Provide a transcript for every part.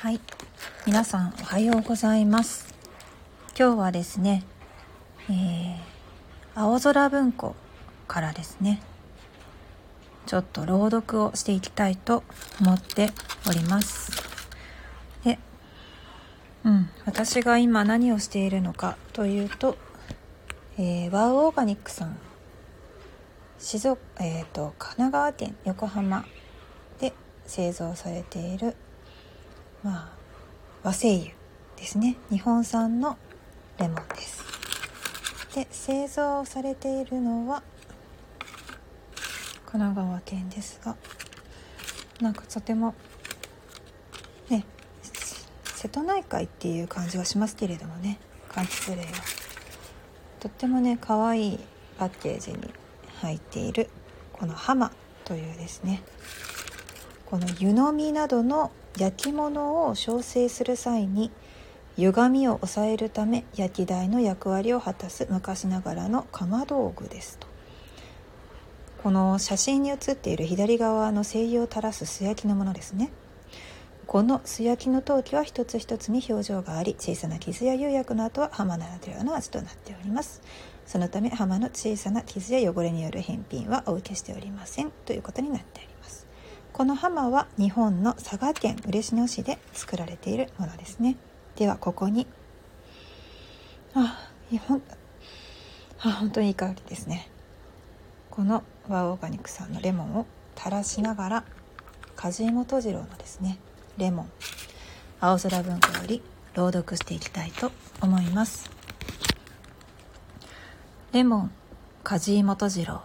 はい。皆さんおはようございます。今日はですね、えー、青空文庫からですねちょっと朗読をしていきたいと思っております。でうん私が今何をしているのかというと、えー、ワウオーガニックさん静岡、えーと神奈川県横浜で製造されているまあ和製油ですね。日本産のレモンです。で製造されているのは神奈川県ですがなんかとてもね瀬戸内海っていう感じはしますけれどもね。柑橘類は。とってもね可愛いパッケージに入っているこのハマというですね。この湯飲みなどの焼き物を焼成する際に歪みを抑えるため焼き台の役割を果たす昔ながらの釜道具ですと。この写真に写っている左側の精油を垂らす素焼きのものですね。この素焼きの陶器は一つ一つに表情があり小さな傷や釉薬の跡は浜ならではの味となっております。そのため浜の小さな傷や汚れによる返品はお受けしておりません。ということになっております。このハマは日本の佐賀県嬉野市で作られているものですね。ではここにあいやほんあ本当にいい香りですね。このワーオーガニックさんのレモンを垂らしながら梶井本次郎のですねレモン青空文庫より朗読していきたいと思います。レモン梶井本次郎。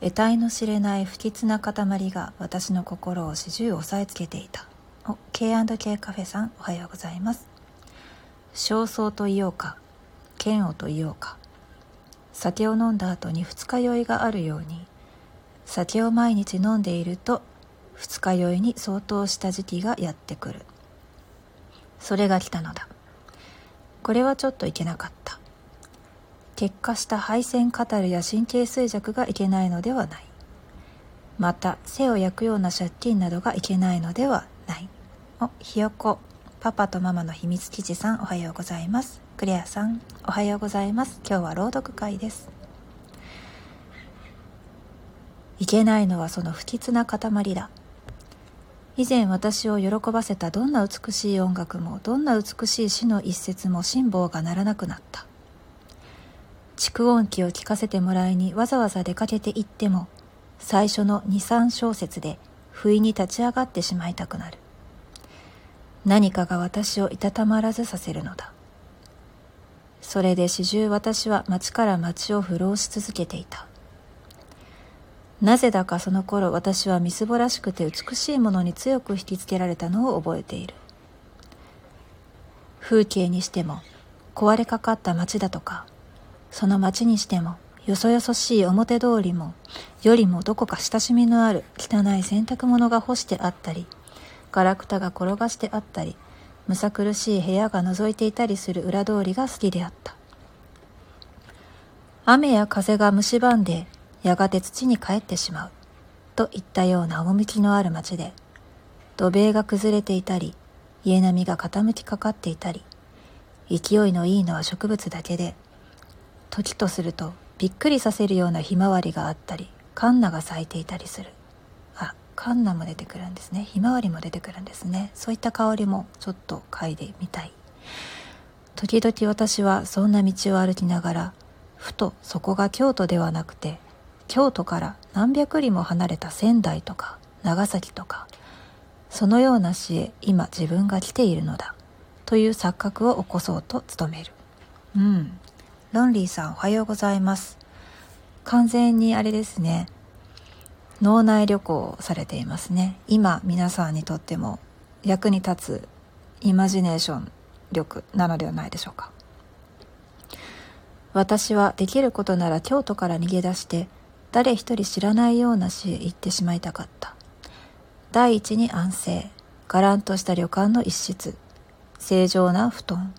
得体の知れない不吉な塊が私の心を始終押さえつけていた。お、K&K カフェさん、おはようございます。焦燥と言おうか、嫌悪と言おうか。酒を飲んだ後に二日酔いがあるように、酒を毎日飲んでいると、二日酔いに相当した時期がやってくる。それが来たのだ。これはちょっといけなかった。結果した配線カタルや神経衰弱がいけないのではない。また背を焼くような借金などがいけないのではない。おひよこ。パパとママの秘密基地さんおはようございます。クレアさんおはようございます。今日は朗読会です。いけないのはその不吉な塊だ。以前私を喜ばせたどんな美しい音楽もどんな美しい詩の一節も辛抱がならなくなった。蓄音機を聞かせてもらいにわざわざ出かけて行っても最初の23小節で不意に立ち上がってしまいたくなる。何かが私をいたたまらずさせるのだ。それで始終私は町から町を浮浪し続けていた。なぜだかその頃私はみすぼらしくて美しいものに強く引きつけられたのを覚えている。風景にしても壊れかかった町だとかその町にしてもよそよそしい表通りもよりもどこか親しみのある汚い洗濯物が干してあったりガラクタが転がしてあったりむさ苦しい部屋が覗いていたりする裏通りが好きであった。雨や風が蝕んでやがて土に帰ってしまうといったような趣のある町で土塀が崩れていたり家並みが傾きかかっていたり勢いのいいのは植物だけで時とするとびっくりさせるようなひまわりがあったりカンナが咲いていたりする。あカンナも出てくるんですね。ひまわりも出てくるんですね。そういった香りもちょっと嗅いでみたい。時々私はそんな道を歩きながらふとそこが京都ではなくて京都から何百里も離れた仙台とか長崎とかそのような市へ今自分が来ているのだという錯覚を起こそうと努める。うん。ロンリーさんおはようございます。完全にあれですね。脳内旅行されていますね。今皆さんにとっても役に立つイマジネーション力なのではないでしょうか。私はできることなら京都から逃げ出して誰一人知らないような市へ行ってしまいたかった。第一に安静、がらんとした旅館の一室、正常な布団、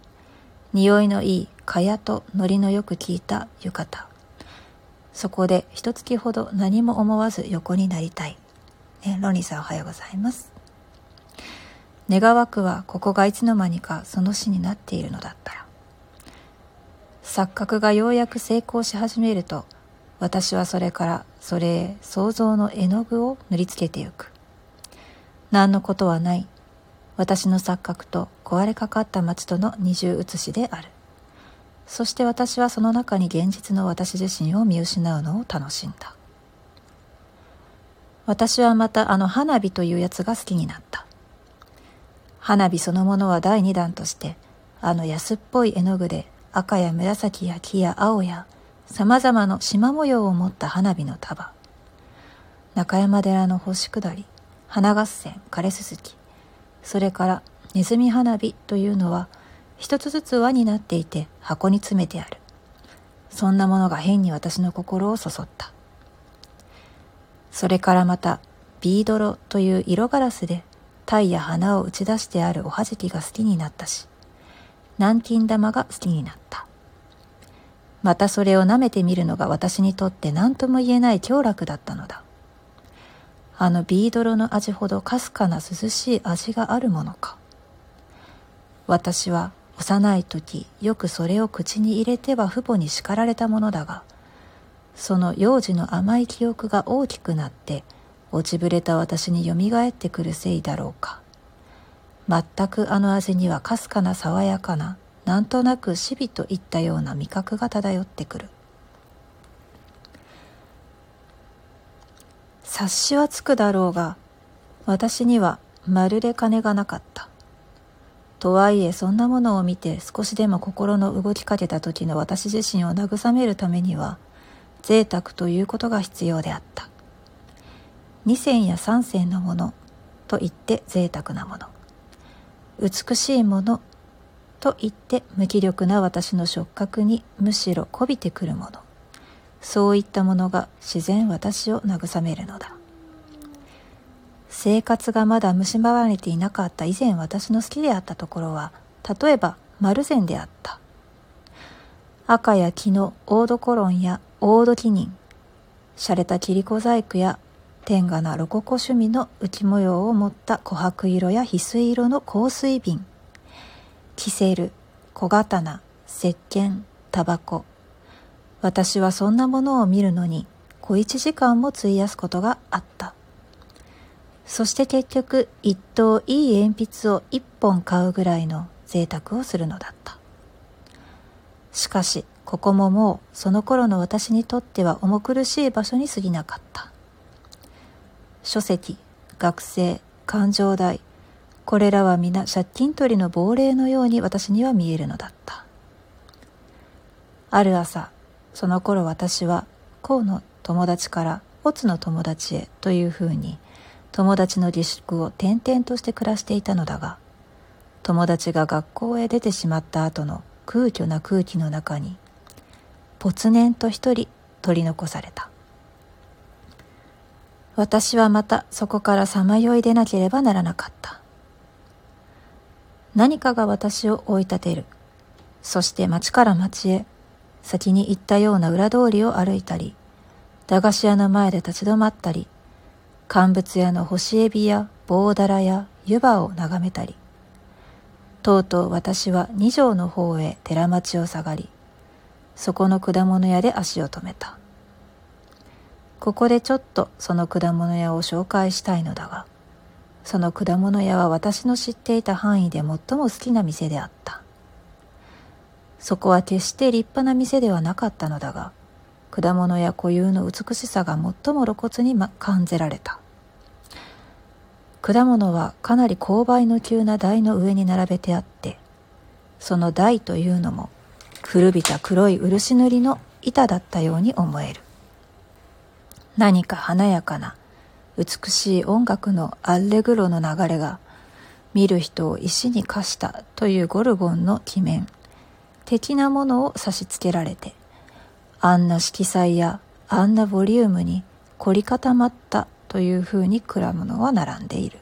匂いのいい蚊帳とノリのよく効いた浴衣。そこで一月ほど何も思わず横になりたい、ね、ロニーさんおはようございます。願わくはここがいつの間にかその死になっているのだったら。錯覚がようやく成功し始めると私はそれからそれへ想像の絵の具を塗りつけてゆく。何のことはない。私の錯覚と壊れかかった町との二重写しである。そして私はその中に現実の私自身を見失うのを楽しんだ。私はまたあの花火というやつが好きになった。花火そのものは第二弾としてあの安っぽい絵の具で赤や紫や木や青や様々な縞模様を持った花火の束。中山寺の星下り花合戦枯れすすき。それからネズミ花火というのは一つずつ輪になっていて箱に詰めてあるそんなものが変に私の心をそそったそれからまたビードロという色ガラスで鯛や花を打ち出してあるおはじきが好きになったし、南京玉が好きになった。またそれを舐めてみるのが私にとって何とも言えない強楽だったのだ。あのビードロの味ほどかすかな涼しい味があるものか。私は幼い時よくそれを口に入れては父母に叱られたものだが、その幼児の甘い記憶が大きくなって落ちぶれた私によみがえってくるせいだろうか全くあの味にはかすかな爽やかななんとなく死びといったような味覚が漂ってくる察しはつくだろうが私にはまるで金がなかった。とはいえそんなものを見て少しでも心の動きかけた時の私自身を慰めるためには贅沢ということが必要であった。2銭や3銭のものと言って贅沢なもの。美しいものと言って無気力な私の触覚にむしろこびてくるもの。そういったものが自然私を慰めるのだ。生活がまだ蝕まれていなかった以前私の好きであったところは例えば丸善であった。赤や木のオードコロンやオードキニン洒落た切子細工や天下なロココ趣味の浮模様を持った琥珀色や翡翠色の香水瓶キセル小刀石鹸タバコ。私はそんなものを見るのに小一時間も費やすことがあった。そして結局一等いい鉛筆を一本買うぐらいの贅沢をするのだった。しかしここももうその頃の私にとっては重苦しい場所に過ぎなかった。書籍、学生、勘定代、これらは皆借金取りの亡霊のように私には見えるのだった。ある朝、その頃私は、甲の友達からオツの友達へというふうに、友達の自粛を転々として暮らしていたのだが、友達が学校へ出てしまった後の空虚な空気の中に、ぽ然と一人取り残された。私はまたそこからさまよい出なければならなかった。何かが私を追い立てる。そして町から町へ、先に行ったような裏通りを歩いたり、駄菓子屋の前で立ち止まったり、乾物屋の干しエビや棒だらや湯葉を眺めたり、とうとう私は二条の方へ寺町を下がり、そこの果物屋で足を止めた。ここでちょっとその果物屋を紹介したいのだが、その果物屋は私の知っていた範囲で最も好きな店であった。そこは決して立派な店ではなかったのだが、果物屋固有の美しさが最も露骨に、ま、感じられた。果物はかなり勾配の急な台の上に並べてあって、その台というのも古びた黒い漆塗りの板だったように思える。何か華やかな美しい音楽のアッレグロの流れが見る人を石に化したというゴルゴンの鬼面的なものを差し付けられてあんな色彩やあんなボリュームに凝り固まったというふうにくらむのは並んでいる。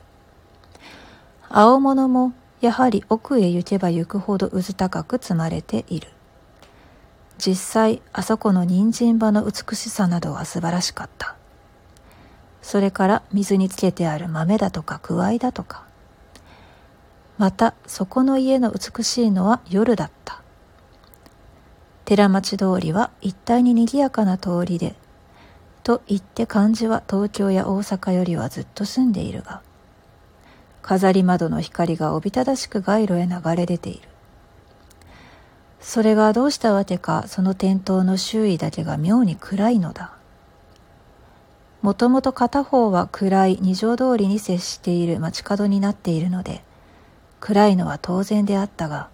青物もやはり奥へ行けば行くほどうず高く積まれている。実際あそこの人参葉の美しさなどは素晴らしかった。それから水につけてある豆だとかくわいだとか。またそこの家の美しいのは夜だった。寺町通りは一帯に賑やかな通りでと言って漢字は東京や大阪よりはずっと住んでいるが飾り窓の光がおびただしく街路へ流れ出ている。それがどうしたわけかその店頭の周囲だけが妙に暗いのだ。もともと片方は暗い二条通りに接している街角になっているので暗いのは当然であったが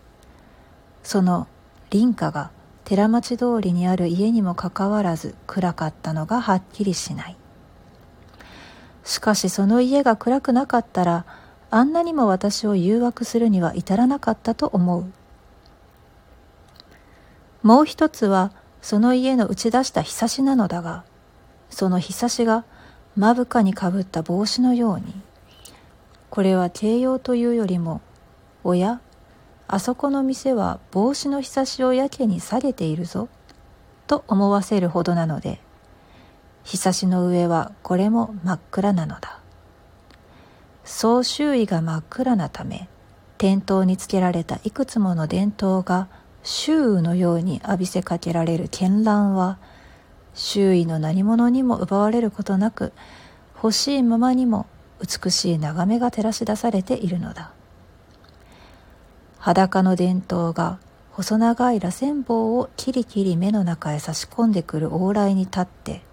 その林家が寺町通りにある家にもかかわらず暗かったのがはっきりしない。しかしその家が暗くなかったらあんなにも私を誘惑するには至らなかったと思う。もう一つはその家の打ち出したひさしなのだがそのひさしが目深にかぶった帽子のようにこれは形容というよりもおやあそこの店は帽子のひさしをやけに下げているぞと思わせるほどなのでひさしの上はこれも真っ暗なのだ。そう周囲が真っ暗なため店頭につけられたいくつもの電灯が周囲のように浴びせかけられる絢爛は周囲の何者にも奪われることなく欲しいままにも美しい眺めが照らし出されているのだ。裸の電灯が細長い螺旋棒をキリキリ目の中へ差し込んでくる往来に立って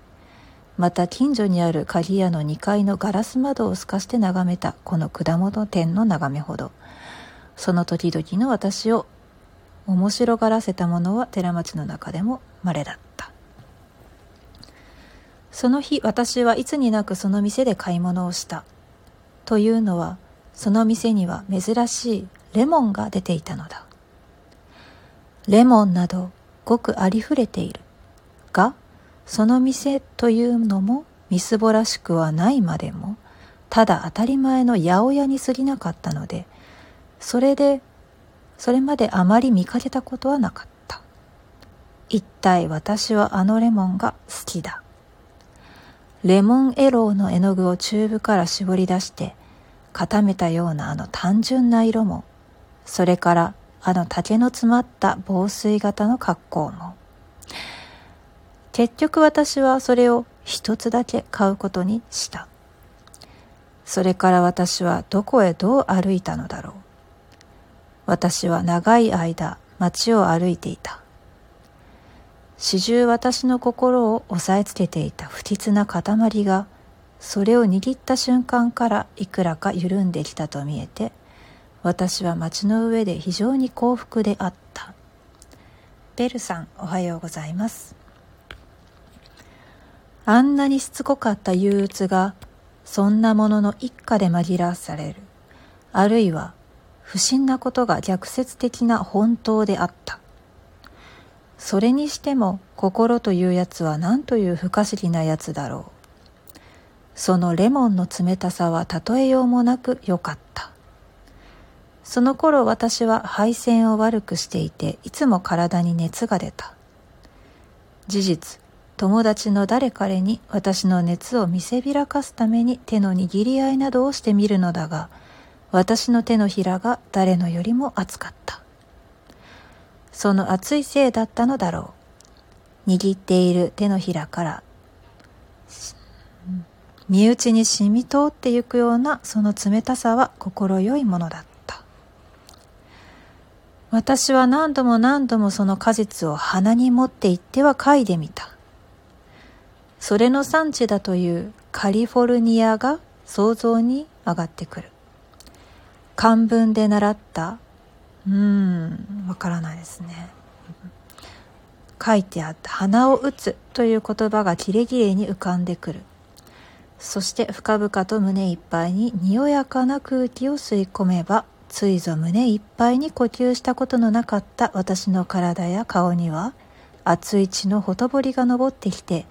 また近所にある鍵屋の2階のガラス窓を透かして眺めたこの果物店の眺めほど。その時々の私を面白がらせたものは寺町の中でも稀だった。その日私はいつになくその店で買い物をした。というのはその店には珍しいレモンが出ていたのだ。レモンなどごくありふれている。がその店というのもみすぼらしくはないまでもただ当たり前の八百屋に過ぎなかったのでそれでそれまであまり見かけたことはなかった。一体私はあのレモンが好きだ。レモンエローの絵の具をチューブから絞り出して固めたようなあの単純な色もそれからあの竹の詰まった防水型の格好も。結局私はそれを一つだけ買うことにした。それから私はどこへどう歩いたのだろう。私は長い間街を歩いていた。始終私の心を押さえつけていた不吉な塊がそれを握った瞬間からいくらか緩んできたと見えて私は街の上で非常に幸福であった。ベルさんおはようございます。あんなにしつこかった憂鬱がそんなものの一家で紛らわされる。あるいは不審なことが逆説的な本当であった。それにしても心というやつは何という不可思議なやつだろう。そのレモンの冷たさは例えようもなく良かった。その頃私は配線を悪くしていていつも体に熱が出た事実友達の誰彼に私の熱を見せびらかすために手の握り合いなどをしてみるのだが私の手のひらが誰のよりも熱かったその熱いせいだったのだろう。握っている手のひらから、身内に染み通ってゆくようなその冷たさは心よいものだった。私は何度も何度もその果実を鼻に持って行っては嗅いでみた。それの産地だというカリフォルニアが想像に上がってくる。漢文で習ったうーんわからないですね書いてあった「鼻を打つ」という言葉がキレキレに浮かんでくるそして深々と胸いっぱいにによやかな空気を吸い込めばついぞ胸いっぱいに呼吸したことのなかった私の体や顔には熱い血のほとぼりが昇ってきて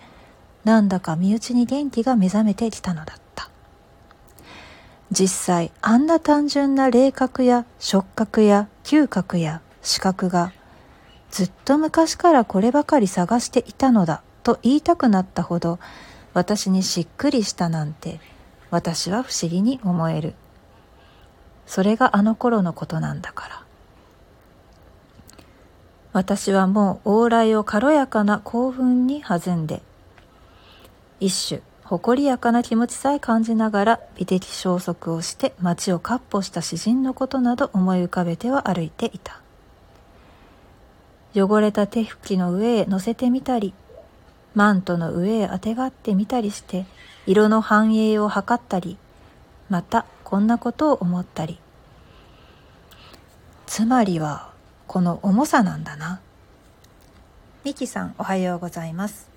なんだか身内に元気が目覚めてきたのだった。実際あんな単純な霊覚や触覚や嗅覚や視覚がずっと昔からこればかり探していたのだと言いたくなったほど私にしっくりしたなんて私は不思議に思える。それがあの頃のことなんだから。私はもう往来を軽やかな興奮に弾んで一種誇りやかな気持ちさえ感じながら美的消息をして街を闊歩した詩人のことなど思い浮かべては歩いていた。汚れた手拭きの上へ乗せてみたりマントの上へあてがってみたりして色の繁栄を図ったりまたこんなことを思ったり。つまりはこの重さなんだな。ミキさんおはようございます。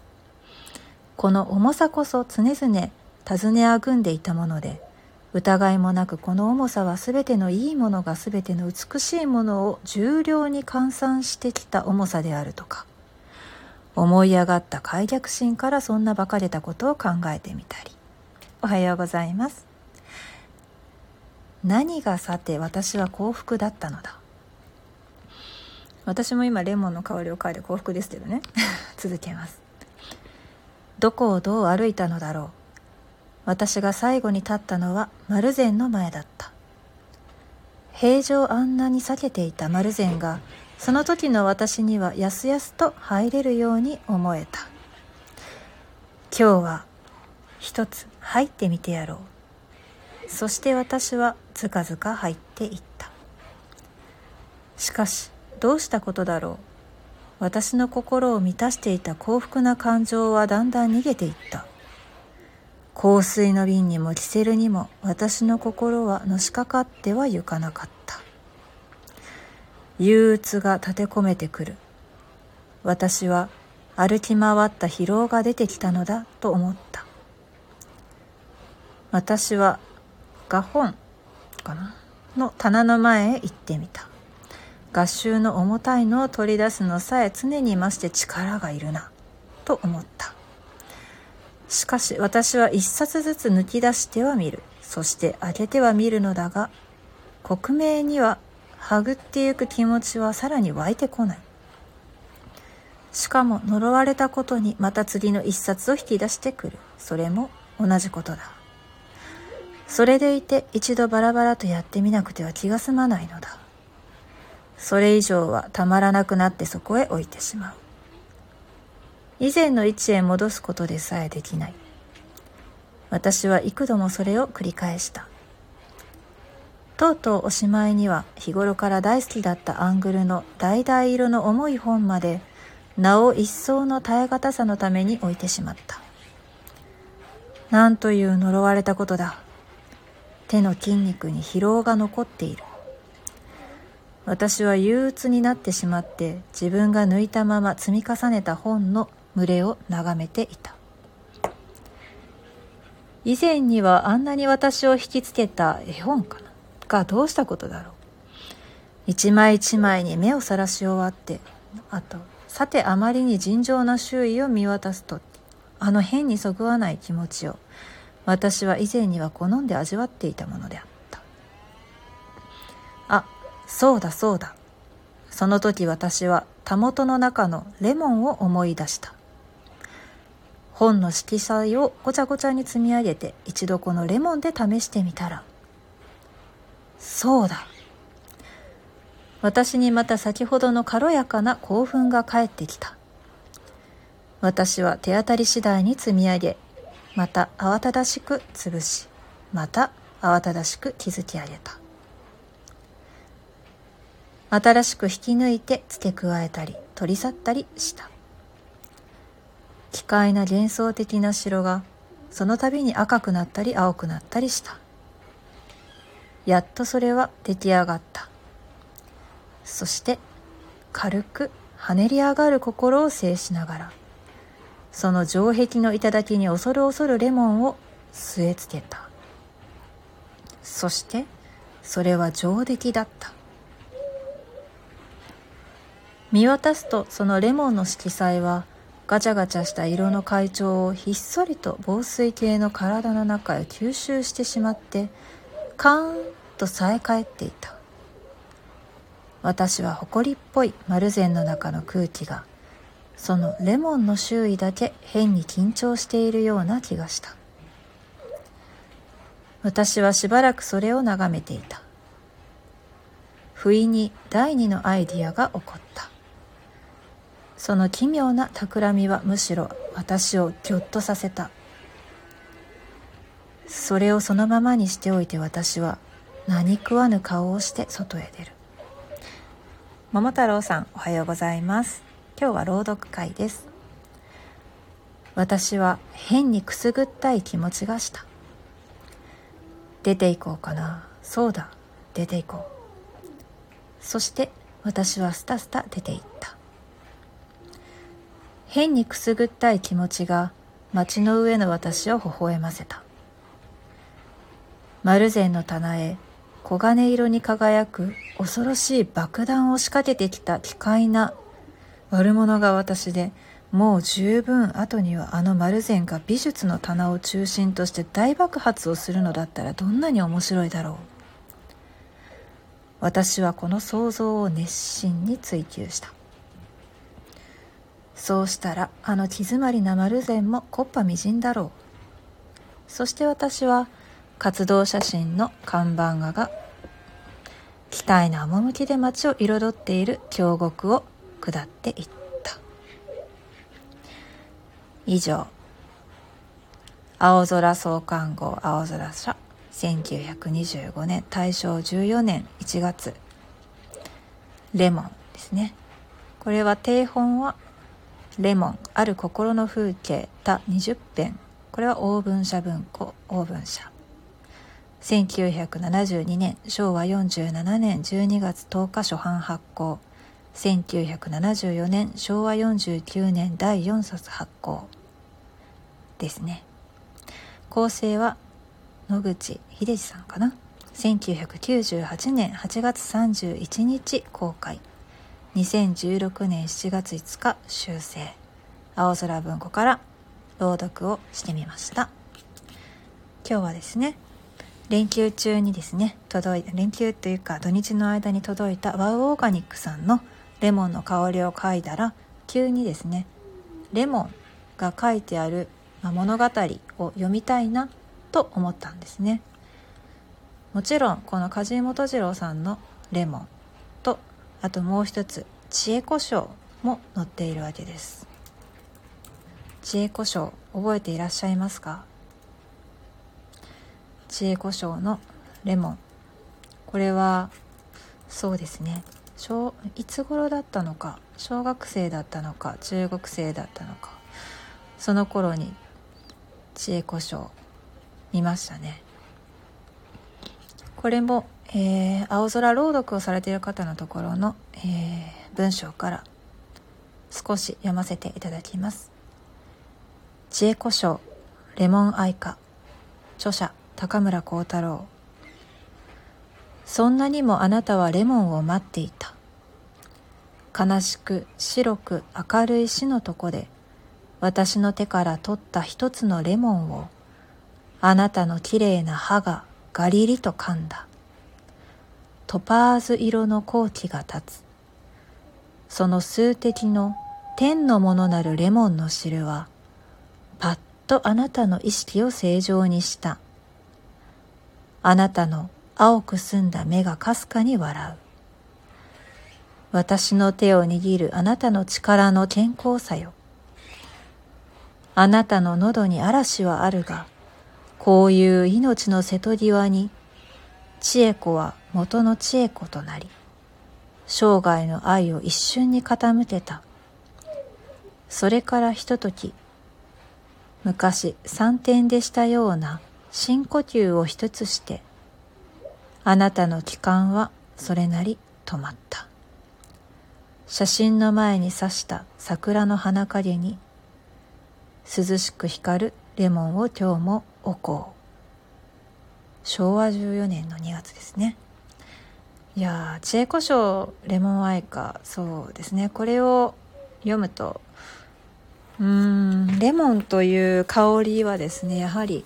この重さこそ常々尋ねあぐんでいたもので疑いもなくこの重さは全てのいいものが全ての美しいものを重量に換算してきた重さであるとか思い上がった快逆心からそんな馬鹿げたことを考えてみたり。おはようございます。何がさて私は幸福だったのだ？私も今レモンの香りを嗅いで幸福ですけどね。続けます。どこをどう歩いたのだろう？私が最後に立ったのは丸善の前だった。平常あんなに避けていた丸善がその時の私にはやすやすと入れるように思えた。今日は一つ入ってみてやろう。そして私はずかずか入っていった。しかしどうしたことだろう。私の心を満たしていた幸福な感情はだんだん逃げていった。香水の瓶にもキセルにも私の心はのしかかってはゆかなかった。憂鬱が立て込めてくる。私は歩き回った疲労が出てきたのだと思った。私は画本かなの棚の前へ行ってみた合衆の重たいのを取り出すのさえ常に増して力がいるなと思ったしかし私は一冊ずつ抜き出しては見る。そして開けては見るのだが、克明にははぐってゆく気持ちはさらに湧いてこない。しかも呪われたことにまた次の一冊を引き出してくる。それも同じことだ。それでいて一度バラバラとやってみなくては気が済まないのだ。それ以上はたまらなくなってそこへ置いてしまう。以前の位置へ戻すことでさえできない私は幾度もそれを繰り返したとうとうおしまいには日頃から大好きだったアングルの橙色の重い本までなお一層の耐え難さのために置いてしまったなんという呪われたことだ手の筋肉に疲労が残っている。私は憂鬱になってしまって自分が抜いたまま積み重ねた本の群れを眺めていた。以前にはあんなに私を引きつけた絵本かながどうしたことだろう。一枚一枚に目をさらし終わってあとさてあまりに尋常な周囲を見渡すとあの変にそぐわない気持ちを私は以前には好んで味わっていたものであった。あそうだそうだ。その時私はたもとの中のレモンを思い出した。本の色彩をごちゃごちゃに積み上げて一度このレモンで試してみたら。そうだ。私にまた先ほどの軽やかな興奮が返ってきた。私は手当たり次第に積み上げまた慌ただしく潰しまた慌ただしく築き上げた。新しく引き抜いて付け加えたり取り去ったりした。奇怪な幻想的な城がその度に赤くなったり青くなったりした。やっとそれは出来上がった。そして軽く跳ねり上がる心を制しながら。その城壁の頂に恐る恐るレモンを据え付けた。そしてそれは上出来だった。見渡すとそのレモンの色彩はガチャガチャした色の怪鳥をひっそりと防水系の体の中へ吸収してしまってカーンとさえ返っていた。私は誇りっぽい丸善の中の空気がそのレモンの周囲だけ変に緊張しているような気がした。私はしばらくそれを眺めていた。不意に第二のアイディアが起こった。その奇妙な企みはむしろ私をぎょっとさせた。それをそのままにしておいて私は何食わぬ顔をして外へ出る。桃太郎さんおはようございます。今日は朗読会です。私は変にくすぐったい気持ちがした。出て行こうかな。そうだ。出て行こう。そして私はスタスタ出て行った。変にくすぐったい気持ちが街の上の私を微笑ませた。丸善の棚へ黄金色に輝く恐ろしい爆弾を仕掛けてきた奇怪な悪者が私でもう十分後にはあの丸善が美術の棚を中心として大爆発をするのだったらどんなに面白いだろう。私はこの想像を熱心に追求した。そうしたらあの気詰まりな丸善も木っ端みじんだろう。そして私は活動写真の看板画が期待な趣で街を彩っている京極を下っていった。以上。青空創刊号青空社。1925年大正14年1月。レモンですね。これは定本はレモンある心の風景た20編。これはオーブン社文庫オーブン社。1972年昭和47年12月10日初版発行。1974年昭和49年第4冊発行。ですね。構成は野口秀治さんかな？1998年8月31日公開。2016年7月5日修正。青空文庫から朗読をしてみました。今日はですね連休中にですね届いた連休というか土日の間に届いたワウオーガニックさんのレモンの香りを嗅いだら急にですねレモンが書いてある物語を読みたいなと思ったんですね。もちろんこの梶井元次郎さんの「レモン」とあともう一つ「知恵胡椒」も載っているわけです。知恵胡椒覚えていらっしゃいますか？知恵胡椒のレモン。これはそうですね。小いつ頃だったのか？小学生だったのか？中学生だったのか？その頃に知恵胡椒見ましたね。これも、えー、青空朗読をされている方のところの、えー、文章から少し読ませていただきます。知恵胡椒レモン愛花著者高村光太郎。そんなにもあなたはレモンを待っていた。悲しく白く明るい死のとこで私の手から取った一つのレモンをあなたのきれいな歯がガリリと噛んだ。トパーズ色の好気が立つ。その数滴の天のものなるレモンの汁はパッとあなたの意識を正常にした。あなたの青く澄んだ目がかすかに笑う。私の手を握るあなたの力の健康さよ。あなたの喉に嵐はあるが、こういう命の瀬戸際に、千恵子は元の千恵子となり、生涯の愛を一瞬に傾けた。それからひととき、昔三点でしたような深呼吸を一つしてあなたの気管はそれなり止まった。写真の前に刺した桜の花影に涼しく光るレモンを今日も置こう。昭和14年の2月ですね。いや知恵胡椒レモン愛花そうですね。これを読むとうーんレモンという香りはですねやはり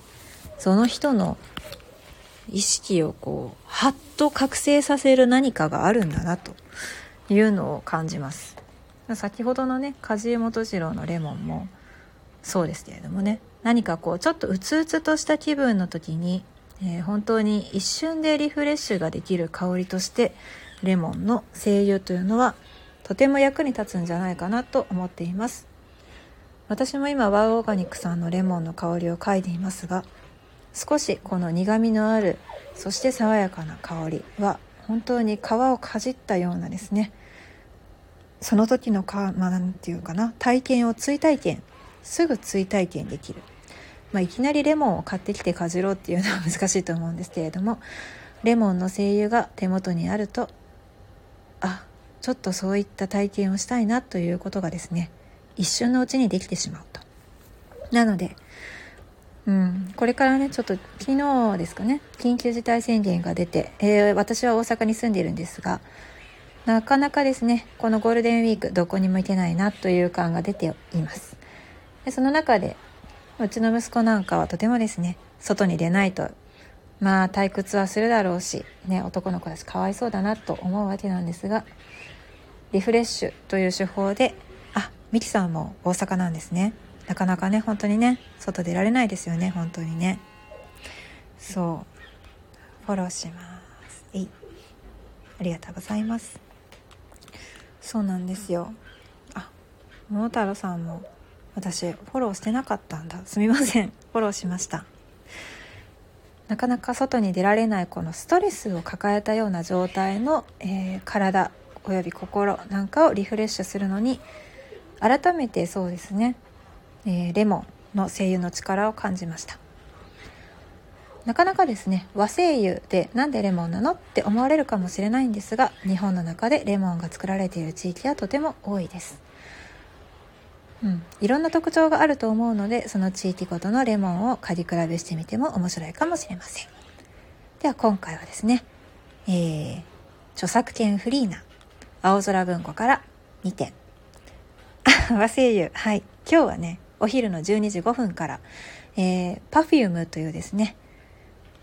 その人の意識をこうはっと覚醒させる何かがあるんだなというのを感じます。先ほどのね梶井元次郎のレモンもそうですけれどもね。何かこうちょっとうつうつとした気分の時に、えー、本当に一瞬でリフレッシュができる香りとしてレモンの精油というのはとても役に立つんじゃないかなと思っています。私も今ワウオーガニックさんのレモンの香りを嗅いでいますが少しこの苦みのあるそして爽やかな香りは本当に皮をかじったようなですねその時のか、まあ、ていうかな体験を追体験すぐ追体験できる、まあ、いきなりレモンを買ってきてかじろうっていうのは 難しいと思うんですけれどもレモンの精油が手元にあるとあちょっとそういった体験をしたいなということがですね一瞬のうちにできてしまうと。なのでうん、これからねちょっと昨日ですかね緊急事態宣言が出て、えー、私は大阪に住んでいるんですがなかなかですねこのゴールデンウィークどこにも行けないなという感が出ています。でその中でうちの息子なんかはとてもですね外に出ないとまあ退屈はするだろうし、ね、男の子たちかわいそうだなと思うわけなんですがリフレッシュという手法であミキさんも大阪なんですね。なかなかね本当にね外出られないですよね本当にね。そう。フォローします。えい。ありがとうございます。そうなんですよ。あ桃太郎さんも私フォローしてなかったんだ。すみません。フォローしました。なかなか外に出られないこのストレスを抱えたような状態の、えー、体および心なんかをリフレッシュするのに改めてそうですね。えー、レモンの精油の力を感じました。なかなかですね和精油でなんでレモンなのって思われるかもしれないんですが日本の中でレモンが作られている地域はとても多いです、うん、いろんな特徴があると思うのでその地域ごとのレモンを嗅ぎ比べしてみても面白いかもしれません。では今回はですね、えー、著作権フリーな青空文庫から2点 和製油はい。今日はねお昼の12時5分から、えー、Perfume というですね、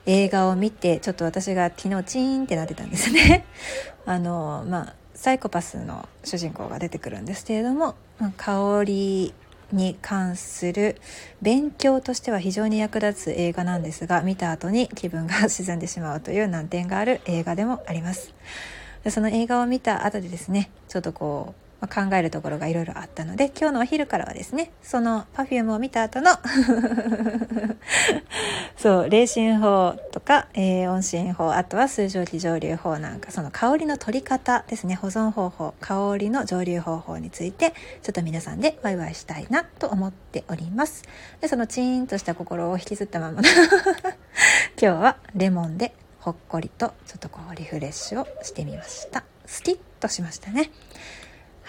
映画を見て、ちょっと私が昨日チーンってなってたんですね。あの、まあ、サイコパスの主人公が出てくるんですけれども、香りに関する勉強としては非常に役立つ映画なんですが、見た後に気分が沈んでしまうという難点がある映画でもあります。その映画を見た後でですね、ちょっとこう、まあ、考えるところがいろいろあったので今日のお昼からはですねその Perfume を見た後の そう冷心法とか、えー、温心法あとは水蒸気蒸留法なんかその香りの取り方ですね保存方法香りの蒸留方法についてちょっと皆さんでワイワイしたいなと思っております。でそのチーンとした心を引きずったまま 今日はレモンでほっこりとちょっとこうリフレッシュをしてみました。スキッとしましたね。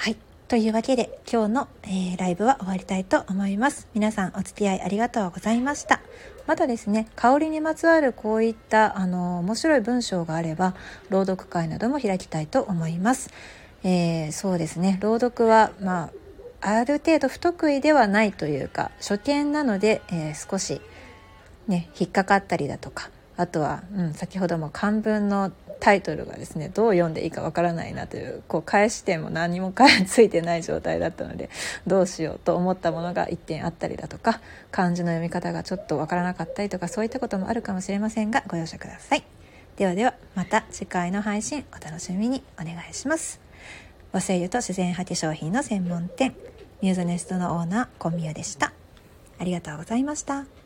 はい。というわけで今日の、えー、ライブは終わりたいと思います。皆さんお付き合いありがとうございました。またですね、香りにまつわるこういったあの面白い文章があれば朗読会なども開きたいと思います。えー、そうですね、朗読はまあある程度不得意ではないというか初見なので、えー、少しね引っかかったりだとかあとは、うん、先ほども漢文のタイトルがですねどう読んでいいかわからないなというこう返し点も何もついてない状態だったのでどうしようと思ったものが1点あったりだとか漢字の読み方がちょっとわからなかったりとかそういったこともあるかもしれませんがご容赦ください。ではではまた次回の配信お楽しみにお願いします。和製油と自然派化粧品の専門店ミューズネストのオーナーコンミュでした。ありがとうございました。